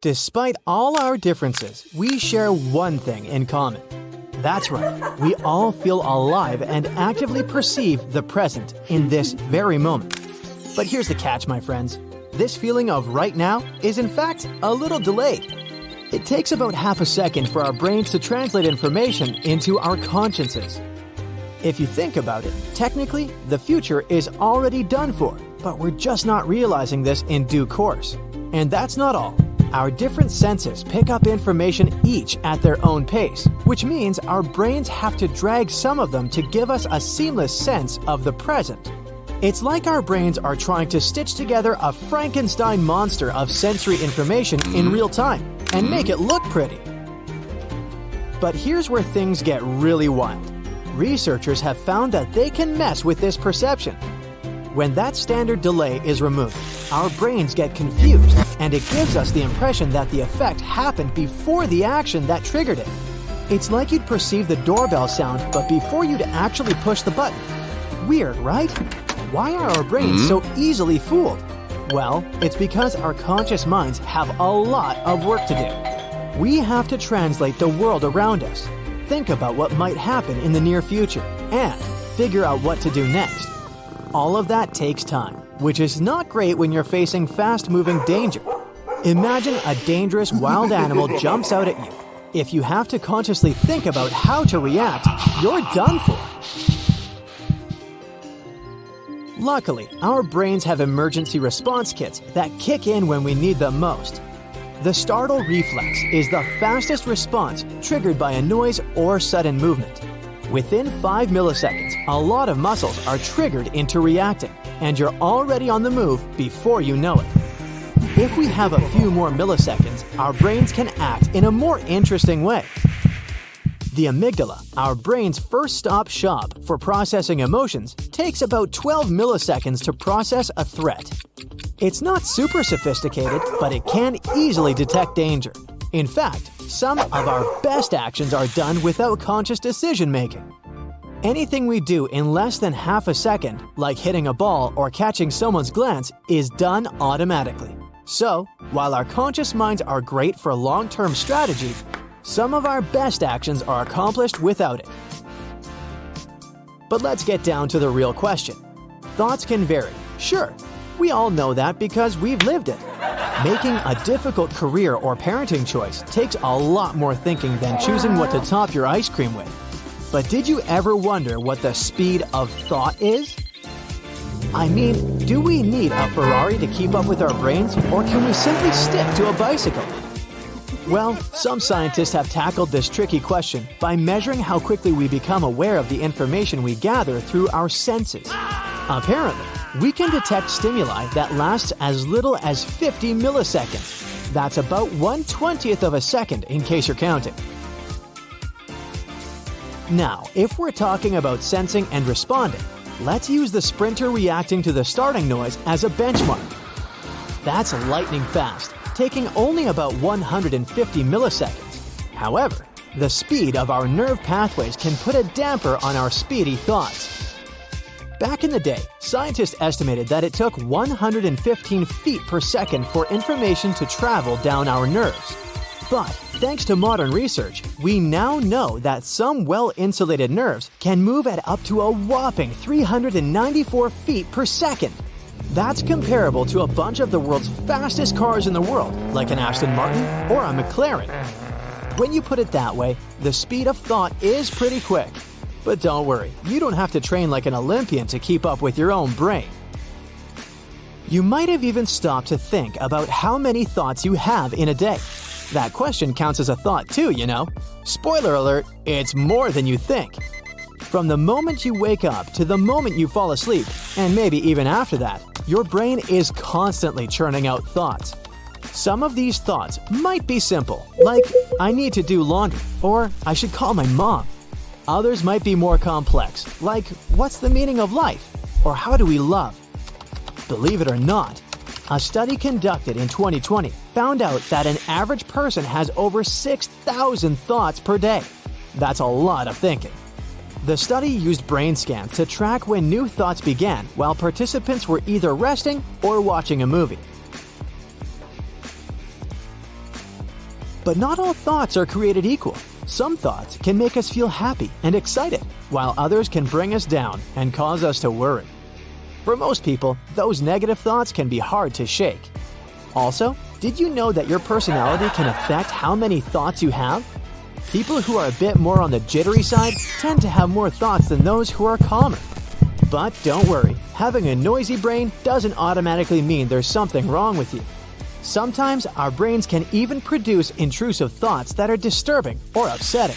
Despite all our differences, we share one thing in common. That's right, we all feel alive and actively perceive the present in this very moment. But here's the catch, my friends. This feeling of right now is in fact a little delayed. It takes about half a second for our brains to translate information into our consciences. If you think about it, technically, the future is already done for, but we're just not realizing this in due course. And that's not all. Our different senses pick up information each at their own pace, which means our brains have to drag some of them to give us a seamless sense of the present. It's like our brains are trying to stitch together a Frankenstein monster of sensory information in real time and make it look pretty. But here's where things get really wild. Researchers have found that they can mess with this perception when that standard delay is removed, our brains get confused, and it gives us the impression that the effect happened before the action that triggered it. It's like you'd perceive the doorbell sound, but before you'd actually push the button. Weird, right? Why are our brains mm-hmm. so easily fooled? Well, it's because our conscious minds have a lot of work to do. We have to translate the world around us, think about what might happen in the near future, and figure out what to do next. All of that takes time, which is not great when you're facing fast moving danger. Imagine a dangerous wild animal jumps out at you. If you have to consciously think about how to react, you're done for. Luckily, our brains have emergency response kits that kick in when we need them most. The startle reflex is the fastest response triggered by a noise or sudden movement. Within 5 milliseconds, a lot of muscles are triggered into reacting, and you're already on the move before you know it. If we have a few more milliseconds, our brains can act in a more interesting way. The amygdala, our brain's first stop shop for processing emotions, takes about 12 milliseconds to process a threat. It's not super sophisticated, but it can easily detect danger. In fact, some of our best actions are done without conscious decision making. Anything we do in less than half a second, like hitting a ball or catching someone's glance, is done automatically. So, while our conscious minds are great for long term strategy, some of our best actions are accomplished without it. But let's get down to the real question. Thoughts can vary, sure, we all know that because we've lived it. Making a difficult career or parenting choice takes a lot more thinking than choosing what to top your ice cream with. But did you ever wonder what the speed of thought is? I mean, do we need a Ferrari to keep up with our brains, or can we simply stick to a bicycle? Well, some scientists have tackled this tricky question by measuring how quickly we become aware of the information we gather through our senses. Apparently, we can detect stimuli that lasts as little as 50 milliseconds. That's about 1 20th of a second in case you're counting. Now, if we're talking about sensing and responding, let's use the sprinter reacting to the starting noise as a benchmark. That's lightning fast, taking only about 150 milliseconds. However, the speed of our nerve pathways can put a damper on our speedy thoughts. Back in the day, scientists estimated that it took 115 feet per second for information to travel down our nerves. But thanks to modern research, we now know that some well insulated nerves can move at up to a whopping 394 feet per second. That's comparable to a bunch of the world's fastest cars in the world, like an Aston Martin or a McLaren. When you put it that way, the speed of thought is pretty quick. But don't worry, you don't have to train like an Olympian to keep up with your own brain. You might have even stopped to think about how many thoughts you have in a day. That question counts as a thought too, you know. Spoiler alert, it's more than you think. From the moment you wake up to the moment you fall asleep, and maybe even after that, your brain is constantly churning out thoughts. Some of these thoughts might be simple, like, I need to do laundry, or I should call my mom. Others might be more complex, like what's the meaning of life? Or how do we love? Believe it or not, a study conducted in 2020 found out that an average person has over 6,000 thoughts per day. That's a lot of thinking. The study used brain scans to track when new thoughts began while participants were either resting or watching a movie. But not all thoughts are created equal. Some thoughts can make us feel happy and excited, while others can bring us down and cause us to worry. For most people, those negative thoughts can be hard to shake. Also, did you know that your personality can affect how many thoughts you have? People who are a bit more on the jittery side tend to have more thoughts than those who are calmer. But don't worry, having a noisy brain doesn't automatically mean there's something wrong with you. Sometimes our brains can even produce intrusive thoughts that are disturbing or upsetting.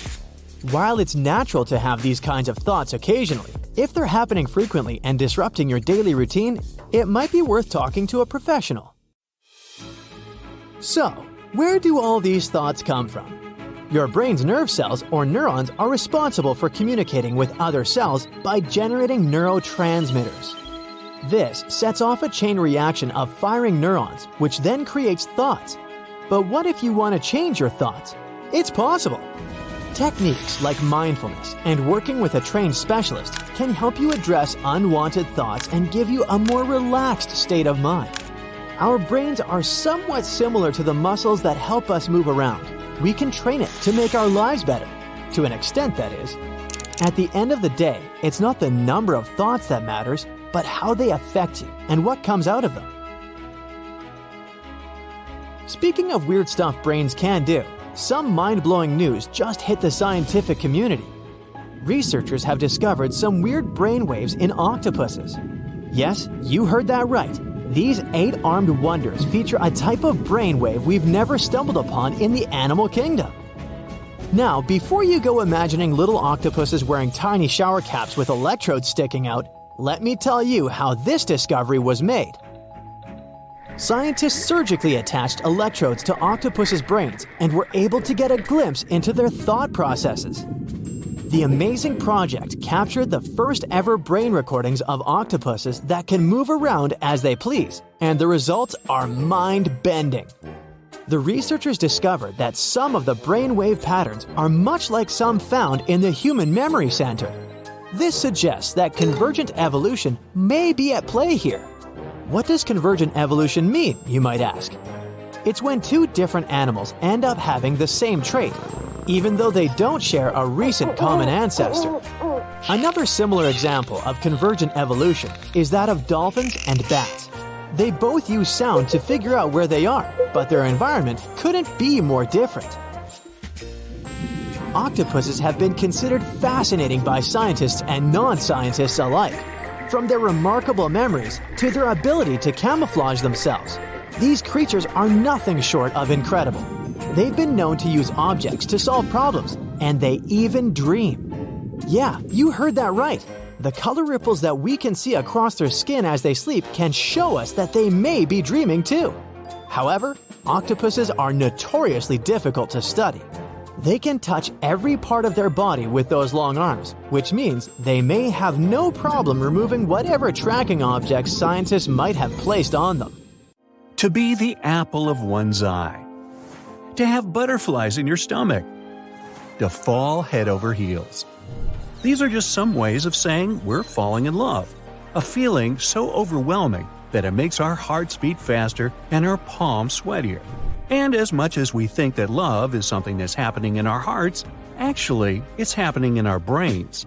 While it's natural to have these kinds of thoughts occasionally, if they're happening frequently and disrupting your daily routine, it might be worth talking to a professional. So, where do all these thoughts come from? Your brain's nerve cells or neurons are responsible for communicating with other cells by generating neurotransmitters. This sets off a chain reaction of firing neurons, which then creates thoughts. But what if you want to change your thoughts? It's possible. Techniques like mindfulness and working with a trained specialist can help you address unwanted thoughts and give you a more relaxed state of mind. Our brains are somewhat similar to the muscles that help us move around we can train it to make our lives better. To an extent, that is. At the end of the day, it's not the number of thoughts that matters, but how they affect you and what comes out of them. Speaking of weird stuff brains can do, some mind blowing news just hit the scientific community. Researchers have discovered some weird brainwaves in octopuses. Yes, you heard that right. These eight armed wonders feature a type of brainwave we've never stumbled upon in the animal kingdom. Now, before you go imagining little octopuses wearing tiny shower caps with electrodes sticking out, let me tell you how this discovery was made. Scientists surgically attached electrodes to octopuses' brains and were able to get a glimpse into their thought processes. The amazing project captured the first ever brain recordings of octopuses that can move around as they please, and the results are mind bending. The researchers discovered that some of the brainwave patterns are much like some found in the human memory center. This suggests that convergent evolution may be at play here. What does convergent evolution mean, you might ask? It's when two different animals end up having the same trait, even though they don't share a recent common ancestor. Another similar example of convergent evolution is that of dolphins and bats. They both use sound to figure out where they are, but their environment couldn't be more different. Octopuses have been considered fascinating by scientists and non scientists alike. From their remarkable memories to their ability to camouflage themselves, these creatures are nothing short of incredible. They've been known to use objects to solve problems, and they even dream. Yeah, you heard that right. The color ripples that we can see across their skin as they sleep can show us that they may be dreaming too. However, octopuses are notoriously difficult to study. They can touch every part of their body with those long arms, which means they may have no problem removing whatever tracking objects scientists might have placed on them. To be the apple of one's eye to have butterflies in your stomach, to fall head over heels. These are just some ways of saying we're falling in love, a feeling so overwhelming that it makes our hearts beat faster and our palms sweatier. And as much as we think that love is something that's happening in our hearts, actually, it's happening in our brains.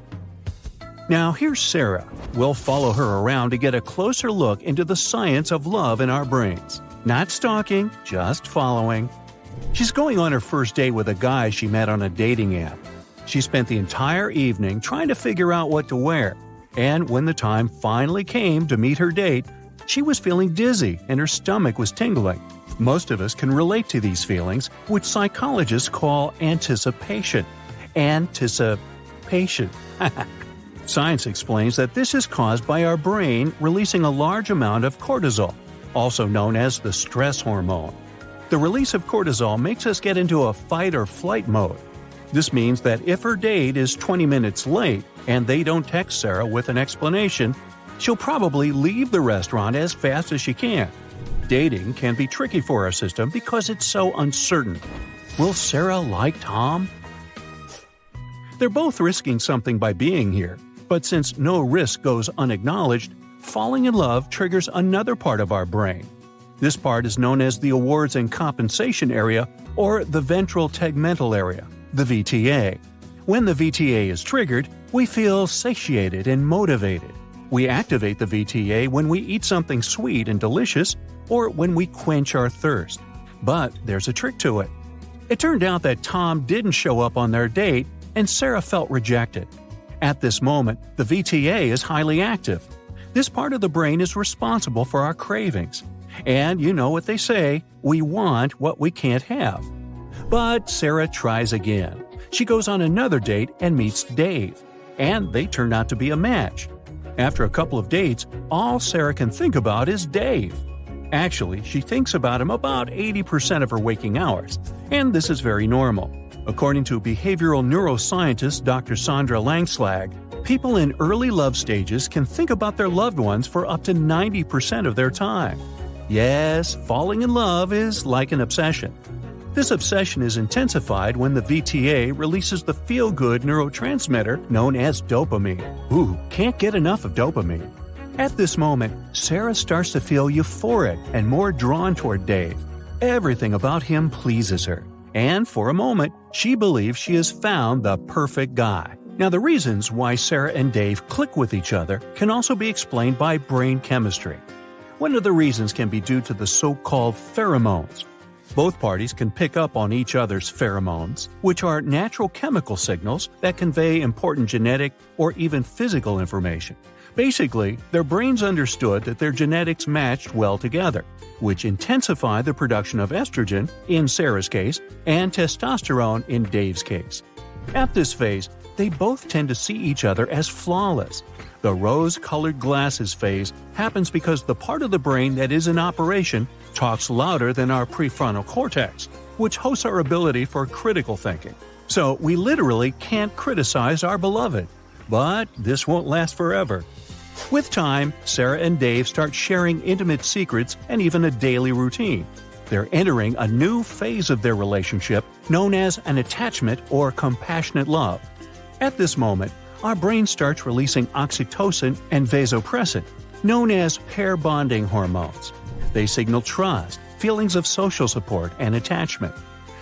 Now, here's Sarah. We'll follow her around to get a closer look into the science of love in our brains. Not stalking, just following. She's going on her first date with a guy she met on a dating app. She spent the entire evening trying to figure out what to wear, and when the time finally came to meet her date, she was feeling dizzy and her stomach was tingling. Most of us can relate to these feelings, which psychologists call anticipation. Anticipation. Science explains that this is caused by our brain releasing a large amount of cortisol, also known as the stress hormone. The release of cortisol makes us get into a fight or flight mode. This means that if her date is 20 minutes late and they don't text Sarah with an explanation, she'll probably leave the restaurant as fast as she can. Dating can be tricky for our system because it's so uncertain. Will Sarah like Tom? They're both risking something by being here, but since no risk goes unacknowledged, falling in love triggers another part of our brain This part is known as the awards and compensation area or the ventral tegmental area, the VTA. When the VTA is triggered, we feel satiated and motivated. We activate the VTA when we eat something sweet and delicious or when we quench our thirst. But there's a trick to it. It turned out that Tom didn't show up on their date and Sarah felt rejected. At this moment, the VTA is highly active. This part of the brain is responsible for our cravings. And you know what they say we want what we can't have. But Sarah tries again. She goes on another date and meets Dave. And they turn out to be a match. After a couple of dates, all Sarah can think about is Dave. Actually, she thinks about him about 80% of her waking hours, and this is very normal. According to behavioral neuroscientist Dr. Sandra Langeslag, people in early love stages can think about their loved ones for up to 90% of their time. Yes, falling in love is like an obsession. This obsession is intensified when the VTA releases the feel good neurotransmitter known as dopamine. Ooh, can't get enough of dopamine. At this moment, Sarah starts to feel euphoric and more drawn toward Dave. Everything about him pleases her, and for a moment, she believes she has found the perfect guy. Now, the reasons why Sarah and Dave click with each other can also be explained by brain chemistry. One of the reasons can be due to the so called pheromones. Both parties can pick up on each other's pheromones, which are natural chemical signals that convey important genetic or even physical information. Basically, their brains understood that their genetics matched well together, which intensified the production of estrogen, in Sarah's case, and testosterone, in Dave's case. At this phase, they both tend to see each other as flawless. The rose colored glasses phase happens because the part of the brain that is in operation talks louder than our prefrontal cortex, which hosts our ability for critical thinking. So we literally can't criticize our beloved. But this won't last forever. With time, Sarah and Dave start sharing intimate secrets and even a daily routine. They're entering a new phase of their relationship known as an attachment or compassionate love. At this moment, our brain starts releasing oxytocin and vasopressin, known as pair bonding hormones. They signal trust, feelings of social support, and attachment.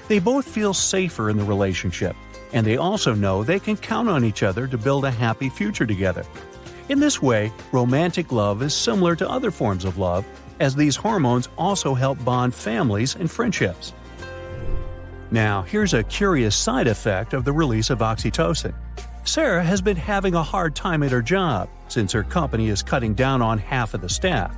They both feel safer in the relationship, and they also know they can count on each other to build a happy future together. In this way, romantic love is similar to other forms of love, as these hormones also help bond families and friendships. Now, here's a curious side effect of the release of oxytocin. Sarah has been having a hard time at her job since her company is cutting down on half of the staff.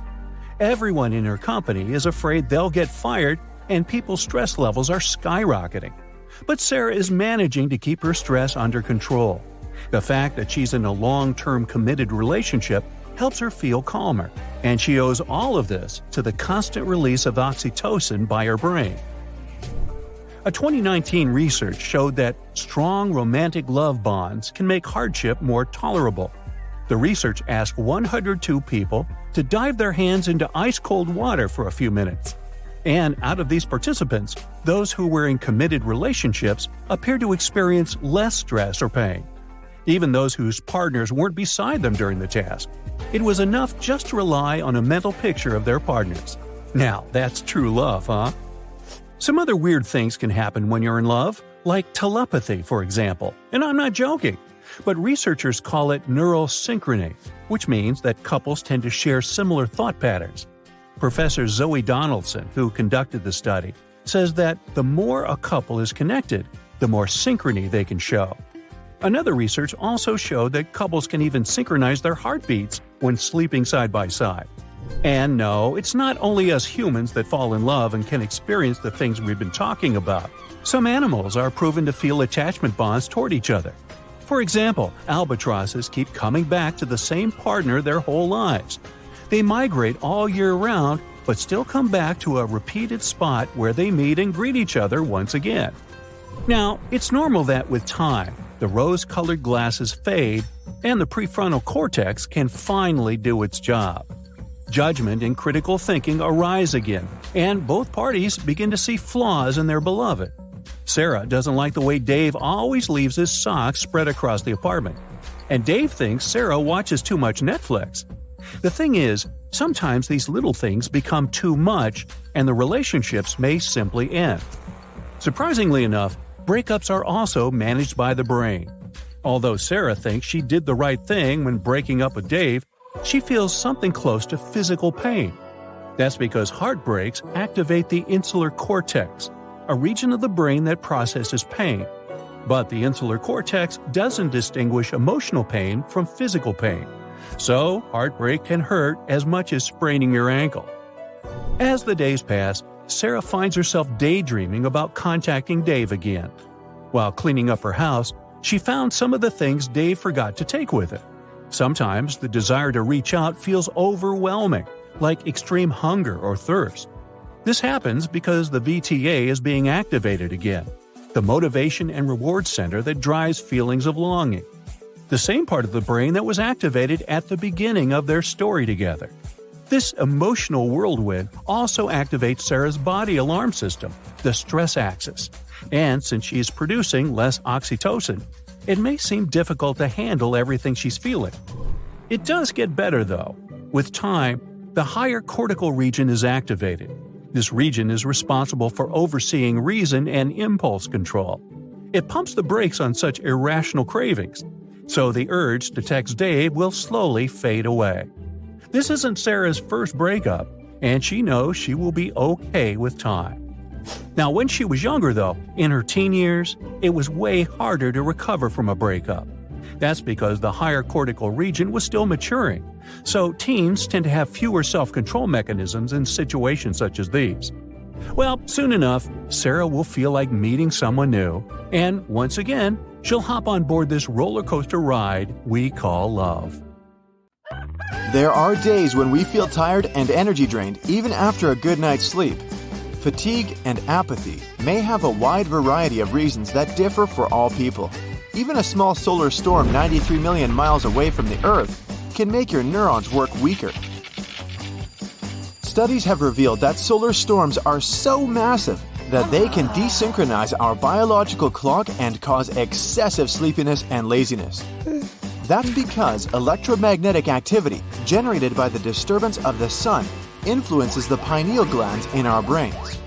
Everyone in her company is afraid they'll get fired and people's stress levels are skyrocketing. But Sarah is managing to keep her stress under control. The fact that she's in a long term committed relationship helps her feel calmer, and she owes all of this to the constant release of oxytocin by her brain. A 2019 research showed that strong romantic love bonds can make hardship more tolerable. The research asked 102 people to dive their hands into ice cold water for a few minutes. And out of these participants, those who were in committed relationships appeared to experience less stress or pain even those whose partners weren't beside them during the task. It was enough just to rely on a mental picture of their partners. Now, that's true love, huh? Some other weird things can happen when you're in love, like telepathy, for example, and I'm not joking. But researchers call it neural synchrony, which means that couples tend to share similar thought patterns. Professor Zoe Donaldson, who conducted the study, says that the more a couple is connected, the more synchrony they can show. Another research also showed that couples can even synchronize their heartbeats when sleeping side by side. And no, it's not only us humans that fall in love and can experience the things we've been talking about. Some animals are proven to feel attachment bonds toward each other. For example, albatrosses keep coming back to the same partner their whole lives. They migrate all year round, but still come back to a repeated spot where they meet and greet each other once again. Now, it's normal that with time, the rose colored glasses fade, and the prefrontal cortex can finally do its job. Judgment and critical thinking arise again, and both parties begin to see flaws in their beloved. Sarah doesn't like the way Dave always leaves his socks spread across the apartment, and Dave thinks Sarah watches too much Netflix. The thing is, sometimes these little things become too much and the relationships may simply end. Surprisingly enough, breakups are also managed by the brain. Although Sarah thinks she did the right thing when breaking up with Dave, she feels something close to physical pain. That's because heartbreaks activate the insular cortex, a region of the brain that processes pain. But the insular cortex doesn't distinguish emotional pain from physical pain. So, heartbreak can hurt as much as spraining your ankle. As the days pass, Sarah finds herself daydreaming about contacting Dave again. While cleaning up her house, she found some of the things Dave forgot to take with him. Sometimes the desire to reach out feels overwhelming, like extreme hunger or thirst. This happens because the VTA is being activated again, the motivation and reward center that drives feelings of longing. The same part of the brain that was activated at the beginning of their story together. This emotional whirlwind also activates Sarah's body alarm system, the stress axis. And since she is producing less oxytocin, it may seem difficult to handle everything she's feeling. It does get better though. With time, the higher cortical region is activated. This region is responsible for overseeing reason and impulse control. It pumps the brakes on such irrational cravings, so the urge to text Dave will slowly fade away. This isn't Sarah's first breakup, and she knows she will be okay with time. Now, when she was younger, though, in her teen years, it was way harder to recover from a breakup. That's because the higher cortical region was still maturing, so teens tend to have fewer self control mechanisms in situations such as these. Well, soon enough, Sarah will feel like meeting someone new, and once again, she'll hop on board this roller coaster ride we call love. There are days when we feel tired and energy drained even after a good night's sleep. Fatigue and apathy may have a wide variety of reasons that differ for all people. Even a small solar storm 93 million miles away from the Earth can make your neurons work weaker. Studies have revealed that solar storms are so massive that they can desynchronize our biological clock and cause excessive sleepiness and laziness. That's because electromagnetic activity generated by the disturbance of the sun influences the pineal glands in our brains.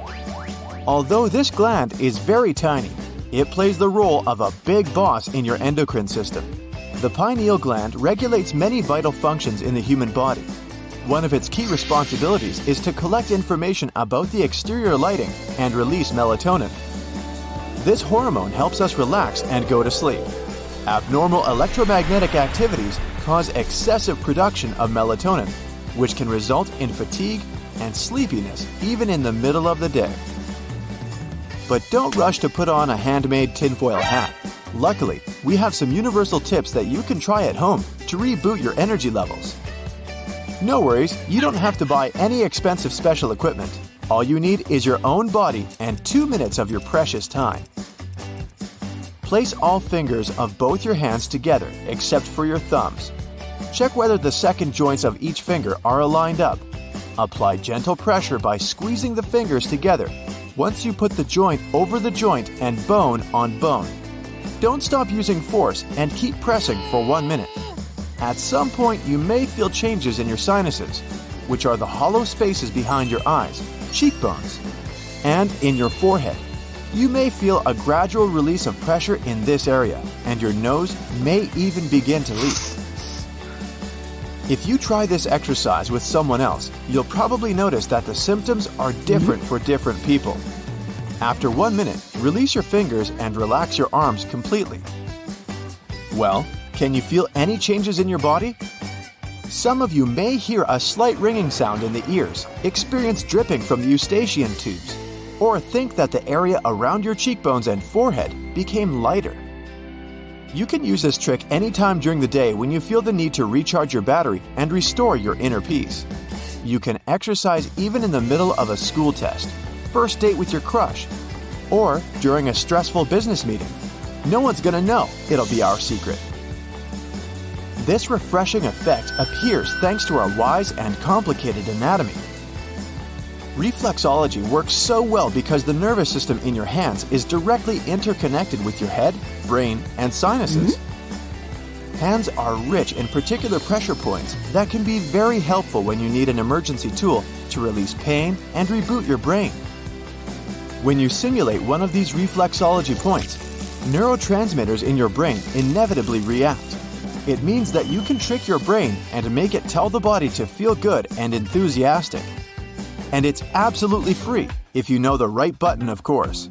Although this gland is very tiny, it plays the role of a big boss in your endocrine system. The pineal gland regulates many vital functions in the human body. One of its key responsibilities is to collect information about the exterior lighting and release melatonin. This hormone helps us relax and go to sleep. Abnormal electromagnetic activities cause excessive production of melatonin, which can result in fatigue and sleepiness even in the middle of the day. But don't rush to put on a handmade tinfoil hat. Luckily, we have some universal tips that you can try at home to reboot your energy levels. No worries, you don't have to buy any expensive special equipment. All you need is your own body and two minutes of your precious time. Place all fingers of both your hands together except for your thumbs. Check whether the second joints of each finger are aligned up. Apply gentle pressure by squeezing the fingers together once you put the joint over the joint and bone on bone. Don't stop using force and keep pressing for one minute. At some point, you may feel changes in your sinuses, which are the hollow spaces behind your eyes, cheekbones, and in your forehead. You may feel a gradual release of pressure in this area, and your nose may even begin to leak. If you try this exercise with someone else, you'll probably notice that the symptoms are different for different people. After one minute, release your fingers and relax your arms completely. Well, can you feel any changes in your body? Some of you may hear a slight ringing sound in the ears, experience dripping from the eustachian tubes, or think that the area around your cheekbones and forehead became lighter. You can use this trick anytime during the day when you feel the need to recharge your battery and restore your inner peace. You can exercise even in the middle of a school test, first date with your crush, or during a stressful business meeting. No one's gonna know, it'll be our secret. This refreshing effect appears thanks to our wise and complicated anatomy. Reflexology works so well because the nervous system in your hands is directly interconnected with your head, brain, and sinuses. Mm-hmm. hands are rich in particular pressure points that can be very helpful when you need an emergency tool to release pain and reboot your brain. When you simulate one of these reflexology points, neurotransmitters in your brain inevitably react. It means that you can trick your brain and make it tell the body to feel good and enthusiastic. And it's absolutely free if you know the right button, of course.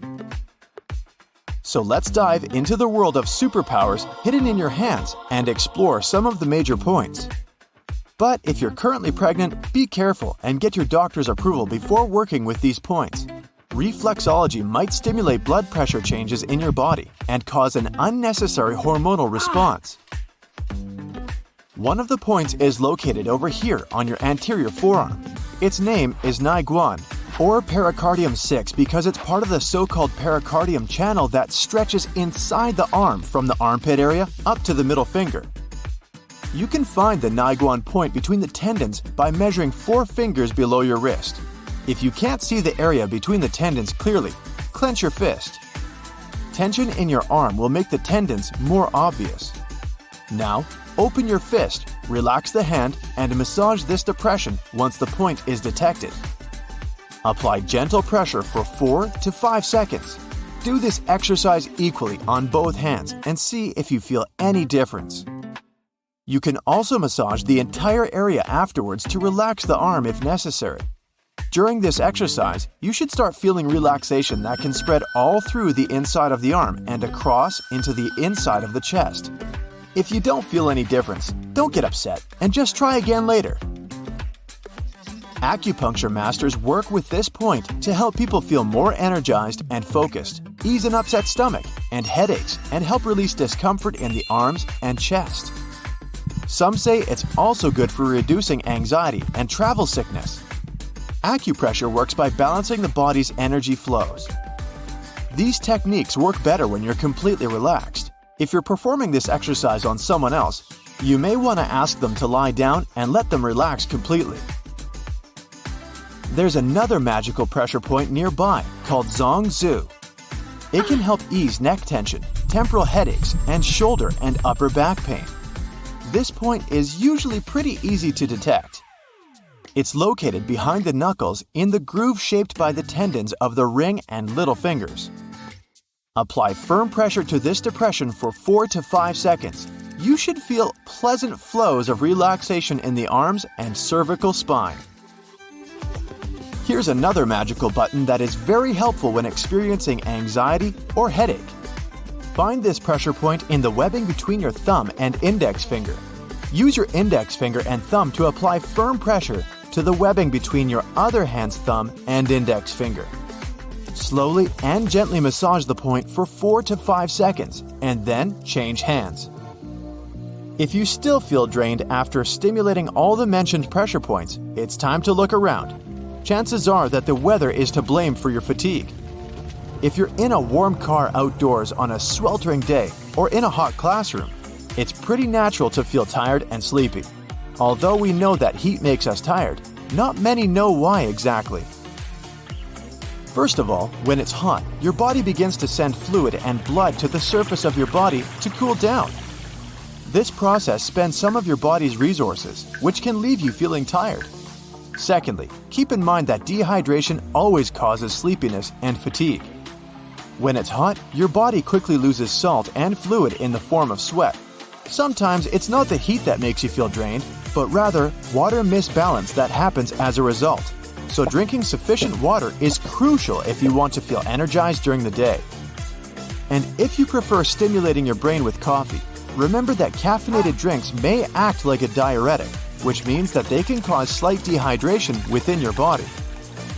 So let's dive into the world of superpowers hidden in your hands and explore some of the major points. But if you're currently pregnant, be careful and get your doctor's approval before working with these points. Reflexology might stimulate blood pressure changes in your body and cause an unnecessary hormonal response. One of the points is located over here on your anterior forearm. Its name is Neiguan, or pericardium 6 because it's part of the so-called pericardium channel that stretches inside the arm from the armpit area up to the middle finger. You can find the Neiguan point between the tendons by measuring four fingers below your wrist. If you can't see the area between the tendons clearly, clench your fist. Tension in your arm will make the tendons more obvious. Now, open your fist, relax the hand, and massage this depression once the point is detected. Apply gentle pressure for 4 to 5 seconds. Do this exercise equally on both hands and see if you feel any difference. You can also massage the entire area afterwards to relax the arm if necessary. During this exercise, you should start feeling relaxation that can spread all through the inside of the arm and across into the inside of the chest. If you don't feel any difference, don't get upset and just try again later. Acupuncture masters work with this point to help people feel more energized and focused, ease an upset stomach and headaches, and help release discomfort in the arms and chest. Some say it's also good for reducing anxiety and travel sickness. Acupressure works by balancing the body's energy flows. These techniques work better when you're completely relaxed. If you're performing this exercise on someone else, you may want to ask them to lie down and let them relax completely. There's another magical pressure point nearby called Zhong Zhu. It can help ease neck tension, temporal headaches, and shoulder and upper back pain. This point is usually pretty easy to detect. It's located behind the knuckles in the groove shaped by the tendons of the ring and little fingers. Apply firm pressure to this depression for 4 to 5 seconds. You should feel pleasant flows of relaxation in the arms and cervical spine. Here's another magical button that is very helpful when experiencing anxiety or headache. Find this pressure point in the webbing between your thumb and index finger. Use your index finger and thumb to apply firm pressure to the webbing between your other hand's thumb and index finger. Slowly and gently massage the point for 4 to 5 seconds and then change hands. If you still feel drained after stimulating all the mentioned pressure points, it's time to look around chances are that the weather is to blame for your fatigue. If you're in a warm car outdoors on a sweltering day or in a hot classroom, it's pretty natural to feel tired and sleepy. Although we know that heat makes us tired, not many know why exactly. First of all, when it's hot, your body begins to send fluid and blood to the surface of your body to cool down. This process spends some of your body's resources, which can leave you feeling tired. Secondly, keep in mind that dehydration always causes sleepiness and fatigue. When it's hot, your body quickly loses salt and fluid in the form of sweat. Sometimes it's not the heat that makes you feel drained, but rather water misbalance that happens as a result. So, drinking sufficient water is crucial if you want to feel energized during the day. And if you prefer stimulating your brain with coffee, remember that caffeinated drinks may act like a diuretic which means that they can cause slight dehydration within your body.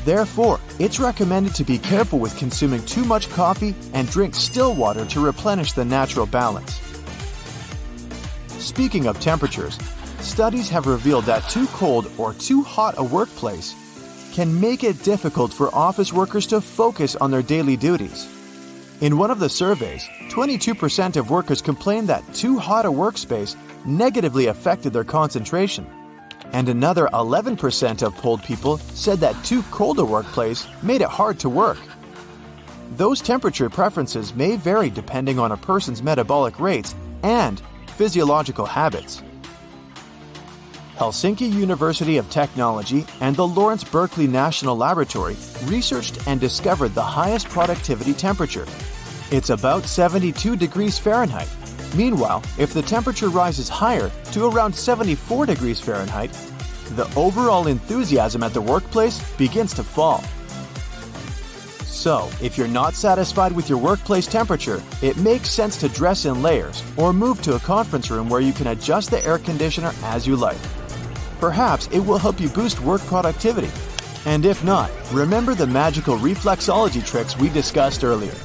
Therefore, it's recommended to be careful with consuming too much coffee and drink still water to replenish the natural balance. Speaking of temperatures, studies have revealed that too cold or too hot a workplace can make it difficult for office workers to focus on their daily duties. In one of the surveys, 22% of workers complained that too hot a workspace negatively affected their concentration. And another 11% of polled people said that too cold a workplace made it hard to work. Those temperature preferences may vary depending on a person's metabolic rates and physiological habits. Helsinki University of Technology and the Lawrence Berkeley National Laboratory researched and discovered the highest productivity temperature. It's about 72 degrees Fahrenheit. Meanwhile, if the temperature rises higher to around 74 degrees Fahrenheit, the overall enthusiasm at the workplace begins to fall. So, if you're not satisfied with your workplace temperature, it makes sense to dress in layers or move to a conference room where you can adjust the air conditioner as you like. Perhaps it will help you boost work productivity. And if not, remember the magical reflexology tricks we discussed earlier.